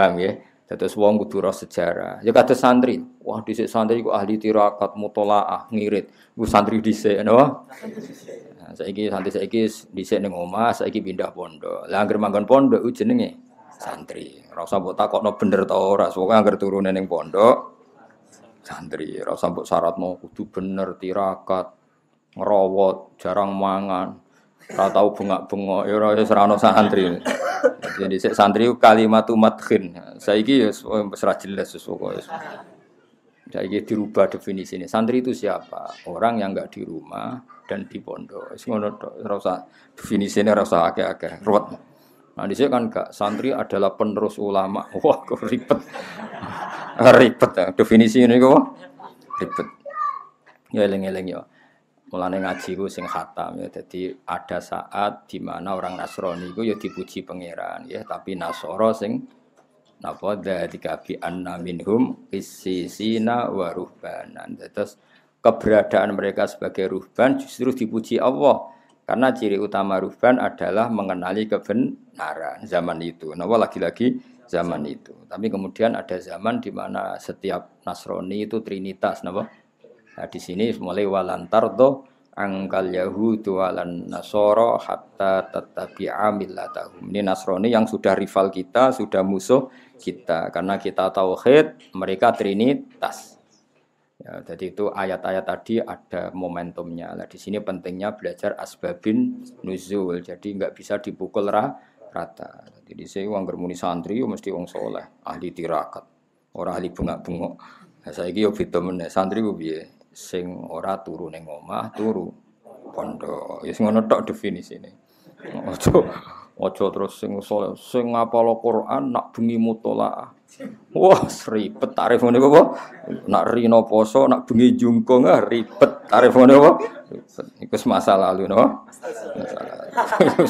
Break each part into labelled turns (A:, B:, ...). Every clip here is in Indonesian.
A: Paham ya? Terus wong kudu sejarah. Ya kata santri, wah dhisik santri ku ahli tirakat, mutolaah, ngirit. Ku santri dhisik, no? Nah, saiki santri saiki dhisik ning omah, saiki pindah pondok. Lah anggere manggon pondok ku jenenge santri. Ora usah mbok takokno bener ta ora, pokoke anggere turune ning pondok santri. Ora usah mbok syaratno kudu bener tirakat, ngerawat, jarang mangan. Ora tau bengak-bengok, ya ora santri. Jadi sik santri kalimatu madkhin. Saiki ya wis ora jelas wis pokoke. Saiki dirubah definisi ini. Santri itu siapa? Orang yang enggak di rumah dan di pondok. Ora usah definisine ora usah akeh-akeh. Ruwet. Nah, di kan enggak santri adalah penerus ulama. Wah, kok ribet. ribet ya. Definisi ini kok ribet. Ya eling-eling ya. Mulane ngaji ku sing khatam ya. Jadi ada saat di mana orang Nasrani ku ya dipuji pangeran ya, tapi Nasoro sing napa dzalika bi anna minhum qissisina wa. Terus keberadaan mereka sebagai ruhban justru dipuji Allah karena ciri utama ruhban adalah mengenali kebenaran zaman itu. Napa lagi-lagi zaman itu. Tapi kemudian ada zaman di mana setiap Nasrani itu trinitas, napa? Nah, di sini mulai walantar do angkal Yahudu walan Nasoro hatta tetapi latahum. Ini Nasrani yang sudah rival kita, sudah musuh kita. Karena kita tauhid, mereka trinitas. Ya, jadi itu ayat-ayat tadi ada momentumnya. Nah, di sini pentingnya belajar asbabin nuzul. Jadi nggak bisa dipukul rah, rata. Jadi saya uang germuni santri, mesti uang soleh, ahli tirakat, orang ahli bunga-bunga. Nah, saya kira vitamin santri gue biye sing ora turu ning omah, turu pondok. Ya sing ngono tok definisine. Ojo ojo terus sing saleh, sing ngapal Quran nak bengi mutolaah. Wah, ribet tarif ngene apa? Nak rino poso, nak bengi jungkung ah ribet tarif ngene apa? Iku masa lalu no.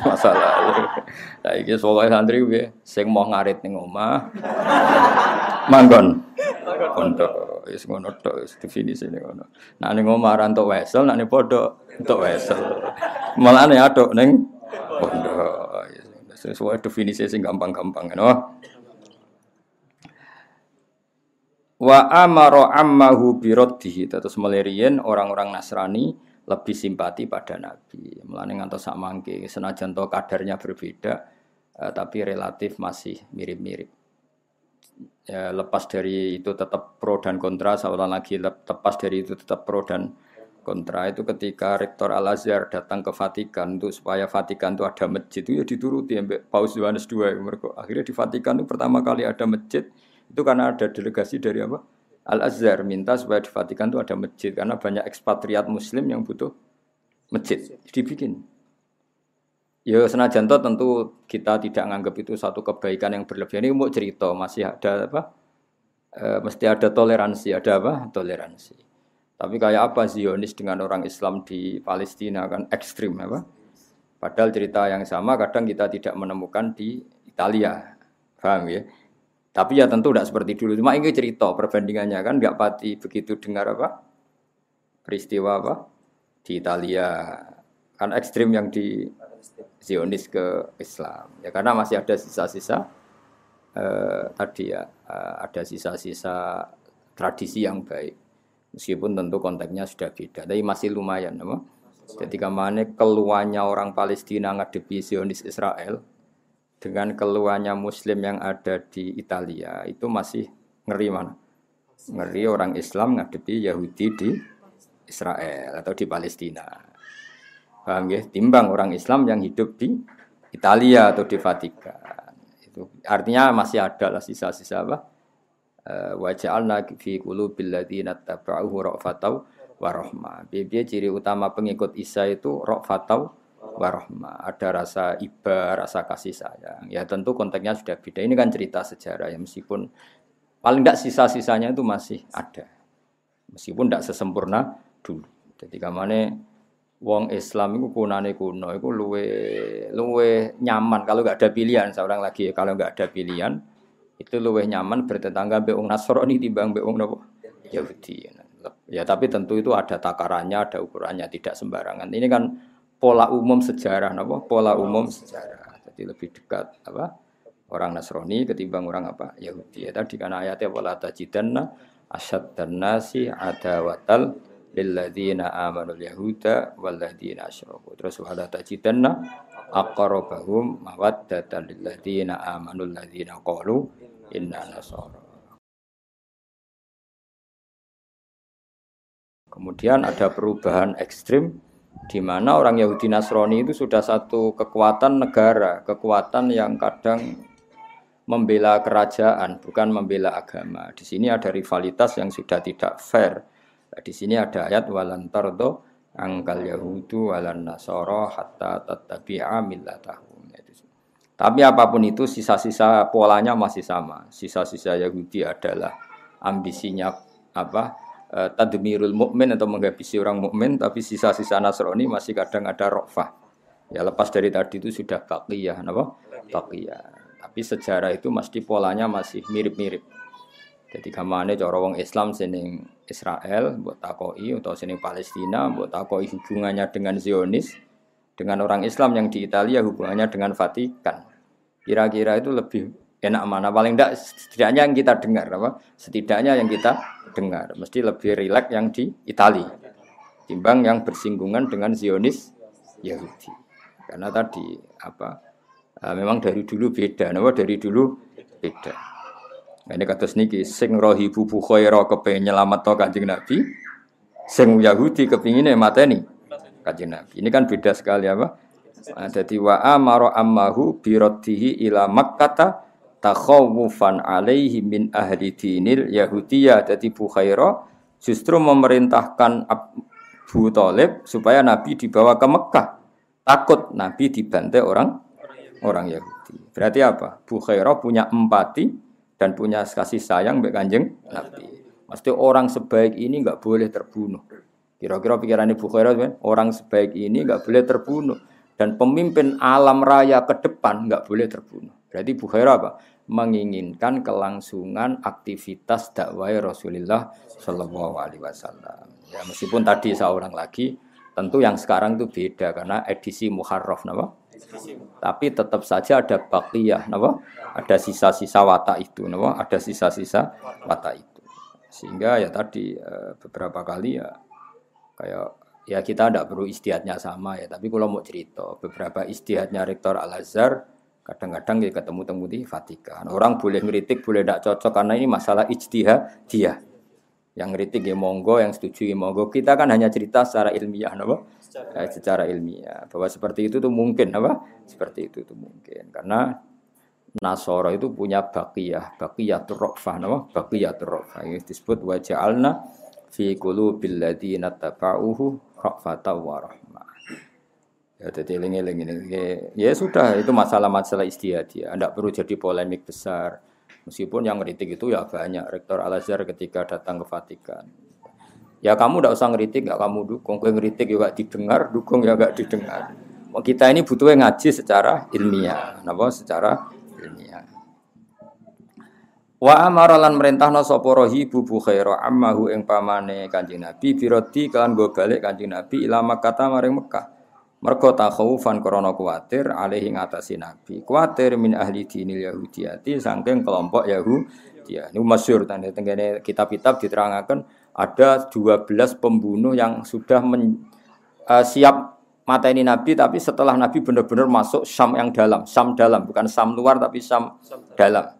A: Masa lalu. Lah iki soalnya santri piye? Sing mau ngarit ning omah. Manggon. Pondok wis ngono tok wis definisine ngono. Nak ning omah ra entuk wesel, nak ning pondok entuk wesel. Malane aduk ning pondok. Sesuai definisi sing gampang-gampang no. Wa amaro ammahu biraddihi terus melirian orang-orang Nasrani lebih simpati pada Nabi. Mulane ngantos sak mangke senajan to kadarnya berbeda eh, tapi relatif masih mirip-mirip. Ya, lepas dari itu tetap pro dan kontra, seolah lagi lepas dari itu tetap pro dan kontra itu ketika rektor Al Azhar datang ke Vatikan untuk supaya Vatikan itu ada masjid itu ya dituruti ya Paus Yohanes II akhirnya di Vatikan itu pertama kali ada masjid itu karena ada delegasi dari apa? Al Azhar minta supaya di Vatikan itu ada masjid karena banyak ekspatriat Muslim yang butuh masjid. Dibikin. Ya senajan toh tentu kita tidak menganggap itu satu kebaikan yang berlebihan. Ini mau cerita masih ada apa? E, mesti ada toleransi, ada apa? Toleransi. Tapi kayak apa Zionis dengan orang Islam di Palestina kan ekstrim apa? Padahal cerita yang sama kadang kita tidak menemukan di Italia. Paham ya? Tapi ya tentu tidak seperti dulu. Cuma ini cerita perbandingannya kan nggak pati begitu dengar apa peristiwa apa di Italia kan ekstrim yang di Zionis ke Islam. Ya karena masih ada sisa-sisa eh, tadi ya eh, ada sisa-sisa tradisi yang baik. Meskipun tentu konteksnya sudah beda, tapi masih lumayan, apa? Jadi ke mana keluarnya orang Palestina ngadepi Zionis Israel, dengan keluarnya Muslim yang ada di Italia itu masih ngeri mana? Ngeri orang Islam ngadepi Yahudi di Israel atau di Palestina. Paham ya? Timbang orang Islam yang hidup di Italia atau di Vatikan. Itu artinya masih ada lah sisa-sisa apa? Eh, wa ja'alna fi qulubil ladzina tabauhu ra'fatau wa rahmah. Biar ciri utama pengikut Isa itu ra'fatau warahmah, ada rasa iba, rasa kasih sayang. Ya tentu konteksnya sudah beda. Ini kan cerita sejarah ya meskipun paling tidak sisa-sisanya itu masih ada. Meskipun tidak sesempurna dulu. Jadi kamane wong Islam itu kunane kuno itu luwe luwe nyaman kalau nggak ada pilihan seorang lagi kalau nggak ada pilihan itu luwe nyaman bertetangga be wong Nasrani timbang be wong nopo Yahudi. Ya tapi tentu itu ada takarannya, ada ukurannya, tidak sembarangan. Ini kan pola umum sejarah napa pola umum sejarah jadi lebih dekat apa orang Nasrani ketimbang orang apa Yahudi. Ya tadi karena ayatnya wala tajidanna asyaddan nasi adawatal lilladzina amanul yahuda walladzina asyraku. Terus wala tajidanna aqrabahum mawaddatan lilladzina amanul ladzina qalu inna nasara. Kemudian ada perubahan ekstrim di mana orang Yahudi Nasrani itu sudah satu kekuatan negara, kekuatan yang kadang membela kerajaan, bukan membela agama. Di sini ada rivalitas yang sudah tidak fair. Nah, di sini ada ayat walantardo angkal Yahudu walan Nasoro hatta tatabi'a millatahum. Tapi apa pun itu sisa-sisa polanya masih sama. Sisa-sisa Yahudi adalah ambisinya apa? Eh, tadmirul mukmin atau menghabisi orang mukmin tapi sisa-sisa Nasrani masih kadang ada rofah ya lepas dari tadi itu sudah baqiyah apa baqiyah tapi sejarah itu mesti polanya masih mirip-mirip jadi kamane cara wong Islam sening Israel buat takoi atau sening Palestina buat takoi hubungannya dengan Zionis dengan orang Islam yang di Italia hubungannya dengan Vatikan kira-kira itu lebih enak mana paling tidak setidaknya yang kita dengar apa setidaknya yang kita dengar. Mesti lebih rileks yang di Itali timbang yang bersinggungan dengan Zionis Yahudi. Karena tadi apa uh, memang dari dulu beda, nama dari dulu beda. Ini kata niki sing rohibu bukhaira kepengen nyelamat to kanjeng Nabi, sing Yahudi kepingin mateni kanjeng Nabi. Ini kan beda sekali apa? Nah, jadi wa amaro ammahu biradihi ila makkata takhawufan alaihi min ahli dinil Yahudiyah jadi Bukhaira justru memerintahkan Abu Talib supaya Nabi dibawa ke Mekah takut Nabi dibantai orang orang Yahudi berarti apa Bukhaira punya empati dan punya kasih sayang mbek kanjeng Nabi Mesti orang sebaik ini nggak boleh terbunuh kira-kira pikirannya Bukhaira orang sebaik ini nggak boleh terbunuh dan pemimpin alam raya ke depan nggak boleh terbunuh. Berarti Bukhaira apa? Menginginkan kelangsungan aktivitas dakwah Rasulullah Shallallahu Alaihi Wasallam. Ya meskipun tadi seorang lagi, tentu yang sekarang itu beda karena edisi Muharraf, nama. Tapi tetap saja ada bakiyah, nama. Ada sisa-sisa watak itu, nama. Ada sisa-sisa watak itu. Sehingga ya tadi eh, beberapa kali ya kayak ya kita tidak perlu istiadatnya sama ya tapi kalau mau cerita beberapa istiadatnya rektor Al Azhar kadang-kadang ya ketemu temu di Vatikan orang boleh ngeritik boleh tidak cocok karena ini masalah ijtihad dia yang ngeritik ya monggo yang setuju ya monggo kita kan hanya cerita secara ilmiah apa secara, eh, secara ilmiah bahwa seperti itu tuh mungkin apa seperti itu tuh mungkin karena Nasoro itu punya bakiyah bakiyah turrofah apa bakiyah turrofah ini disebut waja'alna fi qulubil ladzina tabauhu rafata wa rahmah. Ya jadi eling-eling ini. Ya, ya sudah itu masalah-masalah istiadat Anda perlu jadi polemik besar. Meskipun yang ngeritik itu ya banyak. Rektor Al Azhar ketika datang ke Vatikan. Ya kamu tidak usah ngeritik, nggak kamu dukung. Kau ngeritik juga didengar, dukung ya nggak didengar. Kita ini butuh ngaji secara ilmiah, napa? Secara ilmiah. Wa amaralan merintahna sapa rahibu bukhaira ammahu ing pamane Kanjeng Nabi birodi kan go balik Kanjeng Nabi ila Makkah maring Mekah. Mergo takhawufan krana kuwatir alaihi ngatasi Nabi. Kuwatir min ahli dinil Yahudiyati saking kelompok Yahudi. Ini masyhur tanda tenggene kitab-kitab diterangkan ada 12 pembunuh yang sudah men, uh, siap mata ini Nabi tapi setelah Nabi benar-benar masuk Syam yang dalam, Syam dalam bukan Syam luar tapi Syam dalam.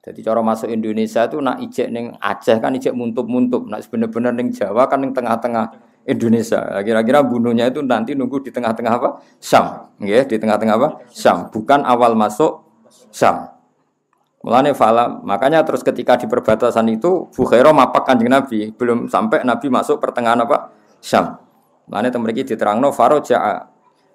A: Jadi cara masuk Indonesia itu nak ijek neng Aceh kan ijek muntup-muntup, nak bener-bener neng Jawa kan neng tengah-tengah Indonesia. Kira-kira bunuhnya itu nanti nunggu di tengah-tengah apa? Syam, ya, di tengah-tengah apa? Syam, bukan awal masuk Syam. Mulane fala, makanya terus ketika di perbatasan itu Bukhairah mapak kanjeng Nabi, belum sampai Nabi masuk pertengahan apa? Syam. Mulane temeriki diterangno faroja'a.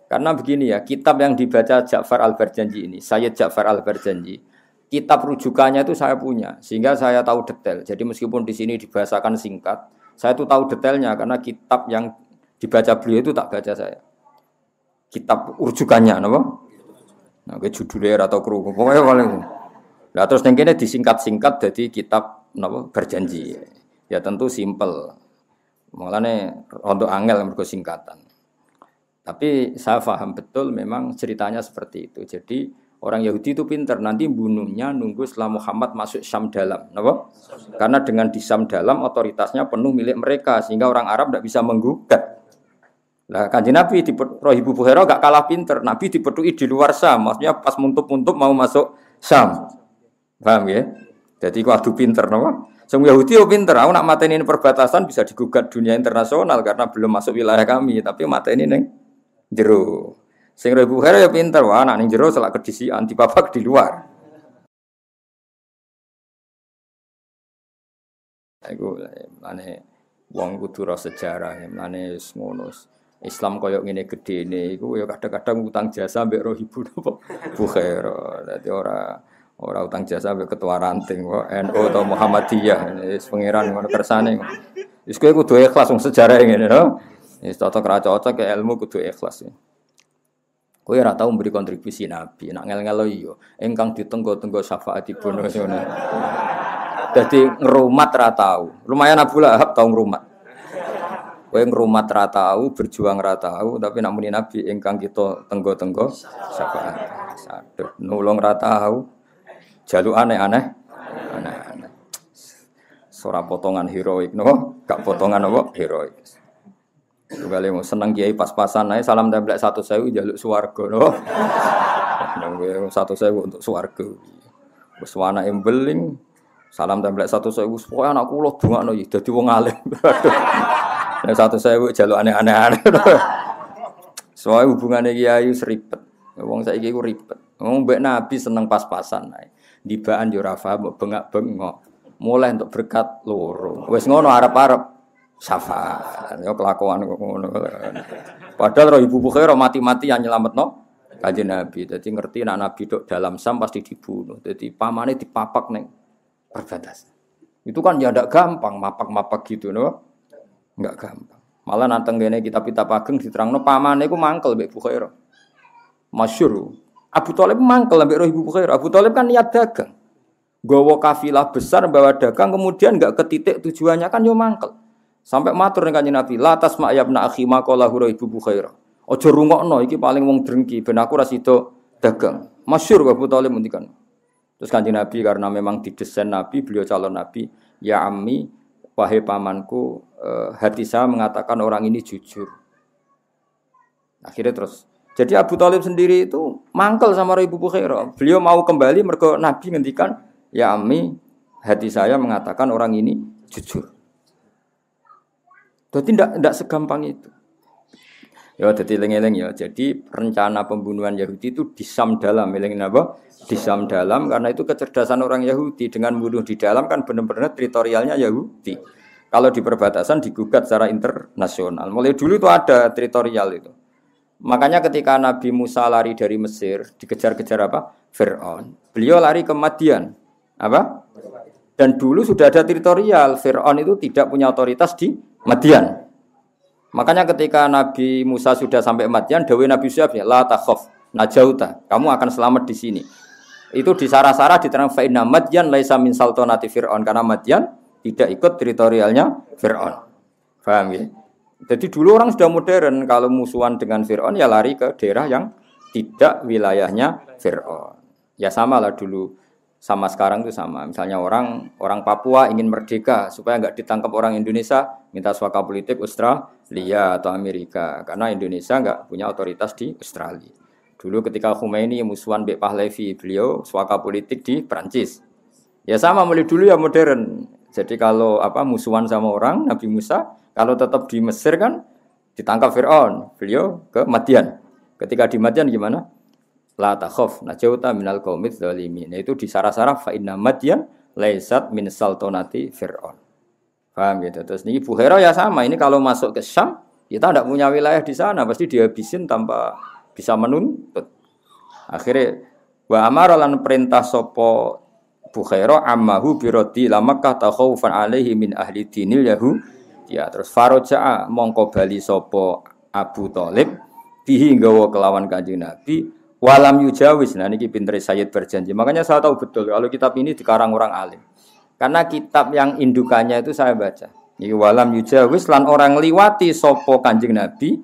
A: Karena begini ya, kitab yang dibaca Ja'far Al-Barjanji ini, Sayyid Ja'far Al-Barjanji, kitab rujukannya itu saya punya sehingga saya tahu detail. Jadi meskipun di sini dibahasakan singkat, saya itu tahu detailnya karena kitab yang dibaca beliau itu tak baca saya. Kitab rujukannya, apa? Nah, judulnya atau kru, pokoknya paling. Nah, terus yang ini disingkat-singkat jadi kitab apa berjanji. Ya tentu simple. Mulane untuk angel mergo singkatan. Tapi saya paham betul memang ceritanya seperti itu. Jadi Orang Yahudi itu pinter, nanti bunuhnya nunggu setelah Muhammad masuk Syam dalam. Kenapa? Karena dengan di Syam dalam otoritasnya penuh milik mereka, sehingga orang Arab tidak bisa menggugat. Nah, kanji Nabi di Rohibu Buhero gak kalah pinter. Nabi dipetui di luar Syam, maksudnya pas muntuk-muntuk mau masuk Syam. Paham ya? Jadi aku adu pinter, nama. Semua Yahudi yo pinter. Aku nak mata ini perbatasan bisa digugat dunia internasional karena belum masuk wilayah kami. Tapi mata ini neng jeru. Sing Ibu Hera ya pinter, wah anak ning jero selak anti babak di luar. Iku mane wong kudu sejarah, mane ngono. Islam koyok ngene gedene iku ya kadang-kadang utang jasa mbek roh ibu napa Bukhara. Dadi ora ora utang jasa mbek ketua ranting kok NU atau Muhammadiyah. Wis pangeran ngono kersane. Wis kowe kudu ikhlas wong sejarah ngene no. Wis cocok ra cocok ke ilmu kudu ikhlas. Ya. Kowe ora tau memberi kontribusi Nabi. Nak ngel-ngelo iya, engkang ditenggo-tenggo syafaatipun ngono. Dadi ngrumat ra tau. Lumayan Abu Lahab tau ngrumat. Kowe ngrumat ra tau, berjuang ra tau, tapi nak muni Nabi engkang kita tenggo-tenggo syafaat. Aduh, nulung ra tau. Jaluk aneh-aneh. Aneh-aneh. Sora potongan heroik, no? Gak potongan apa? Heroik. Kali mau seneng kiai pas-pasan naik salam template satu sewu jaluk suwargo no. satu sewu untuk suwargo. Wes embeling salam template satu sewu supaya anak kulo bunga no jadi wong alim. Nah, satu sewu jaluk aneh-aneh aneh. Soalnya hubungannya kiai seribet. Wong saya kiai ribet. Wong mbek nabi seneng pas-pasan naik. Dibaan yo rafa bengak-bengok. Mulai untuk berkat loro. Wes ngono arep-arep syafaat. Ya kelakuan ngono. Padahal roh ibu Bukhair mati-mati yang nyelametno kanjeng Nabi. Jadi ngerti nak Nabi dok dalam sam pasti dibunuh. Jadi pamane dipapak neng perbatasan. Itu kan ya gampang mapak-mapak gitu no. Enggak gampang. Malah nanteng gene kitab-kitab ageng diterangno pamane iku mangkel mbek Bukhair. Masyur. Abu Talib mangkel mbek roh ibu Bukhair. Abu Talib kan niat dagang. Gowo kafilah besar bawa dagang kemudian enggak ke titik tujuannya kan yo mangkel. Sampai matur kanjeng Nabi, "La tasma ya ibna akhi maqala hura ibu bukhaira." Aja rungokno iki paling wong drengki ben aku ora sida dagang. Masyhur Abu Thalib ngendikan. Terus kanjeng Nabi karena memang didesain Nabi, beliau calon Nabi, "Ya ammi, wahai pamanku, eh, hati saya mengatakan orang ini jujur." Akhirnya terus jadi Abu Talib sendiri itu mangkel sama Ibu Bukhairah. Beliau mau kembali mergo Nabi ngendikan, "Ya Ami, hati saya mengatakan orang ini jujur." Jadi tidak tidak segampang itu. Ya, jadi lengeleng ya. Jadi rencana pembunuhan Yahudi itu disam dalam, eleng apa? Disam dalam karena itu kecerdasan orang Yahudi dengan bunuh di dalam kan benar-benar teritorialnya Yahudi. Kalau di perbatasan digugat secara internasional. Mulai dulu itu ada teritorial itu. Makanya ketika Nabi Musa lari dari Mesir, dikejar-kejar apa? Fir'aun. Beliau lari ke Madian. Apa? Dan dulu sudah ada teritorial. Fir'aun itu tidak punya otoritas di Madian. Makanya ketika Nabi Musa sudah sampai Madian, Dawi Nabi Syuaib ya, la takhaf, najauta, kamu akan selamat di sini. Itu di sarah-sarah diterang fa'inna Madian laisa min saltonati Fir'aun karena Madian tidak ikut teritorialnya Fir'aun. Paham ya? Jadi dulu orang sudah modern kalau musuhan dengan Fir'aun ya lari ke daerah yang tidak wilayahnya Fir'aun. Ya sama lah dulu sama sekarang itu sama. Misalnya orang orang Papua ingin merdeka supaya nggak ditangkap orang Indonesia, minta suaka politik Australia atau Amerika karena Indonesia nggak punya otoritas di Australia. Dulu ketika Khomeini musuhan Bek Pahlavi, beliau suaka politik di Prancis. Ya sama mulai dulu ya modern. Jadi kalau apa musuhan sama orang Nabi Musa, kalau tetap di Mesir kan ditangkap Fir'aun, beliau ke Madian. Ketika di Madian gimana? la takhaf najauta minal qaumidz zalimin. Itu di sarah-sarah fa inna madyan laisat min saltonati fir'aun. Paham gitu. Terus ini Buhera ya sama. Ini kalau masuk ke Syam, kita tidak punya wilayah di sana, pasti dihabisin tanpa bisa menuntut. Akhirnya wa amara lan perintah sopo Bukhaira ammahu biroti la Makkah takhawfan alaihi min ahli dinil yahu ya terus faroja'a mongko bali sopo Abu Talib bihi nggawa kelawan kanjeng Nabi Walam yujawis, nah ini pinter Sayyid berjanji. Makanya saya tahu betul kalau kitab ini dikarang orang alim. Karena kitab yang indukannya itu saya baca. Ini walam yujawis lan orang liwati sopo kanjeng Nabi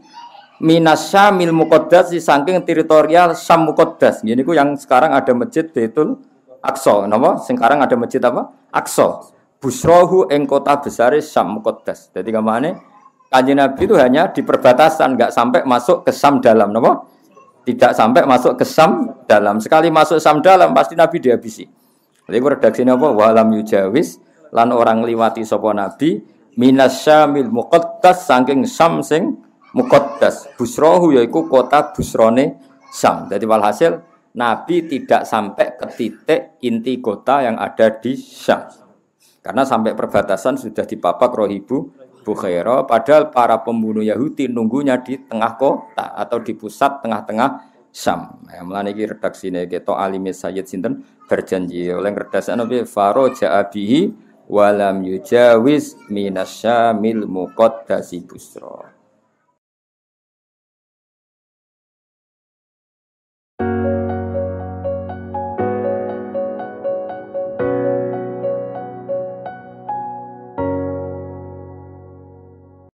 A: minasyamil muqaddas di saking teritorial Sam muqaddas. Ini yang sekarang ada masjid Baitul Aqsa, napa? Sekarang ada masjid apa? Aqsa. Busrohu ing kota besar Sam muqaddas. Jadi ke mana? Kanjeng Nabi itu hanya di perbatasan, nggak sampai masuk ke Sam dalam, napa? Tidak sampai masuk ke Sam dalam. Sekali masuk Sam dalam pasti Nabi dihabisi. Jadi redaksi apa? Walam yujawis lan orang liwati sapa Nabi minasyamil muqaddas saking Sam sing Muqaddas. Busrohu yaiku kota Busrone Sam. Jadi walhasil Nabi tidak sampai ke titik inti kota yang ada di Syam. Karena sampai perbatasan sudah dipapak rohibu Bukhaira, padahal para pembunuh Yahudi nunggunya di tengah kota atau di pusat tengah-tengah Syam. Yang melani redaksi ini kita alimis Sayyid Sinten berjanji oleh redaksi Nabi Faro ja'abihi walam yujawiz minasyamil muqaddasi busro.